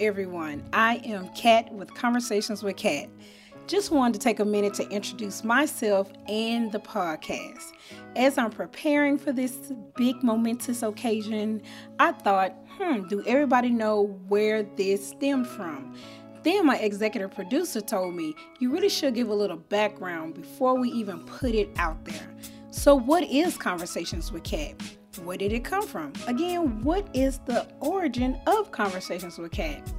Everyone. I am Kat with Conversations with Kat. Just wanted to take a minute to introduce myself and the podcast. As I'm preparing for this big momentous occasion, I thought, hmm, do everybody know where this stemmed from? Then my executive producer told me, you really should give a little background before we even put it out there. So, what is Conversations with Kat? Where did it come from? Again, what is the origin of Conversations with Kat?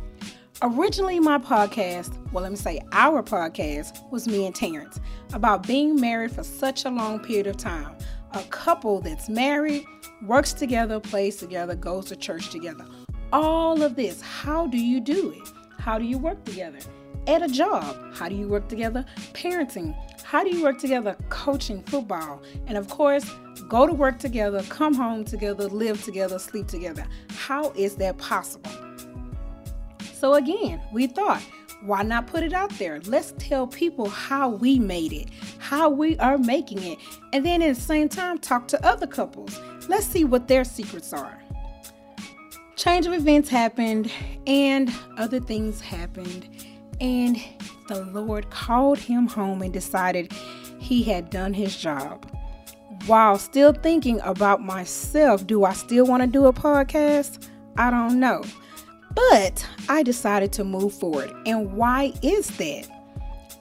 Originally, my podcast, well, let me say our podcast, was me and Terrence about being married for such a long period of time. A couple that's married, works together, plays together, goes to church together. All of this, how do you do it? How do you work together? At a job, how do you work together? Parenting, how do you work together? Coaching football. And of course, go to work together, come home together, live together, sleep together. How is that possible? So, again, we thought, why not put it out there? Let's tell people how we made it, how we are making it, and then at the same time, talk to other couples. Let's see what their secrets are. Change of events happened, and other things happened, and the Lord called him home and decided he had done his job. While still thinking about myself, do I still want to do a podcast? I don't know. But I decided to move forward. And why is that?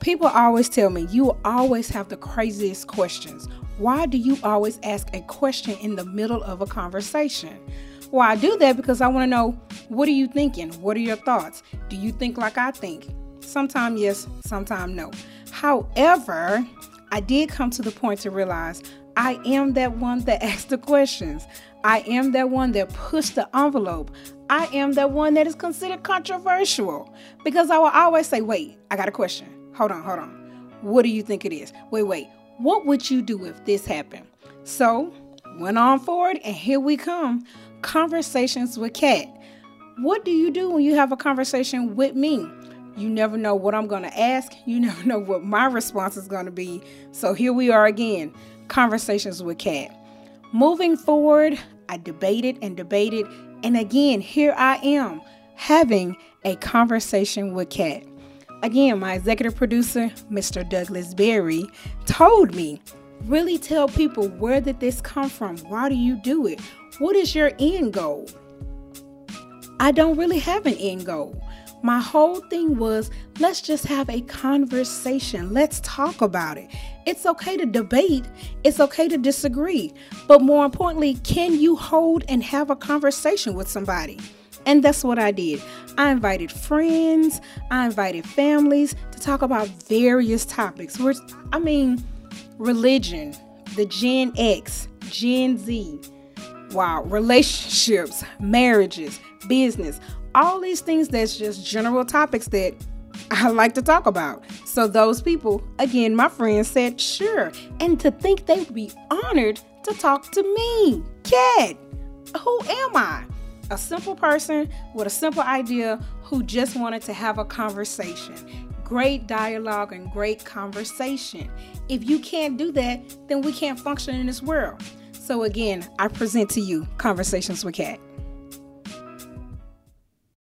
People always tell me, you always have the craziest questions. Why do you always ask a question in the middle of a conversation? Well, I do that because I want to know what are you thinking? What are your thoughts? Do you think like I think? Sometimes yes, sometimes no. However, I did come to the point to realize I am that one that asks the questions. I am that one that pushed the envelope. I am that one that is considered controversial because I will always say, wait, I got a question. Hold on, hold on. What do you think it is? Wait, wait. What would you do if this happened? So, went on forward, and here we come. Conversations with Kat. What do you do when you have a conversation with me? You never know what I'm going to ask. You never know what my response is going to be. So here we are again. Conversations with Kat. Moving forward, I debated and debated and again, here I am having a conversation with Kat. Again, my executive producer, Mr. Douglas Berry, told me, really tell people where did this come from? Why do you do it? What is your end goal? I don't really have an end goal. My whole thing was let's just have a conversation. Let's talk about it. It's okay to debate, it's okay to disagree, but more importantly, can you hold and have a conversation with somebody? And that's what I did. I invited friends, I invited families to talk about various topics. Which, I mean, religion, the Gen X, Gen Z, wow, relationships, marriages, business, all these things that's just general topics that I like to talk about. So those people, again, my friends said, sure. And to think they would be honored to talk to me. Kat, who am I? A simple person with a simple idea who just wanted to have a conversation. Great dialogue and great conversation. If you can't do that, then we can't function in this world. So, again, I present to you Conversations with Kat.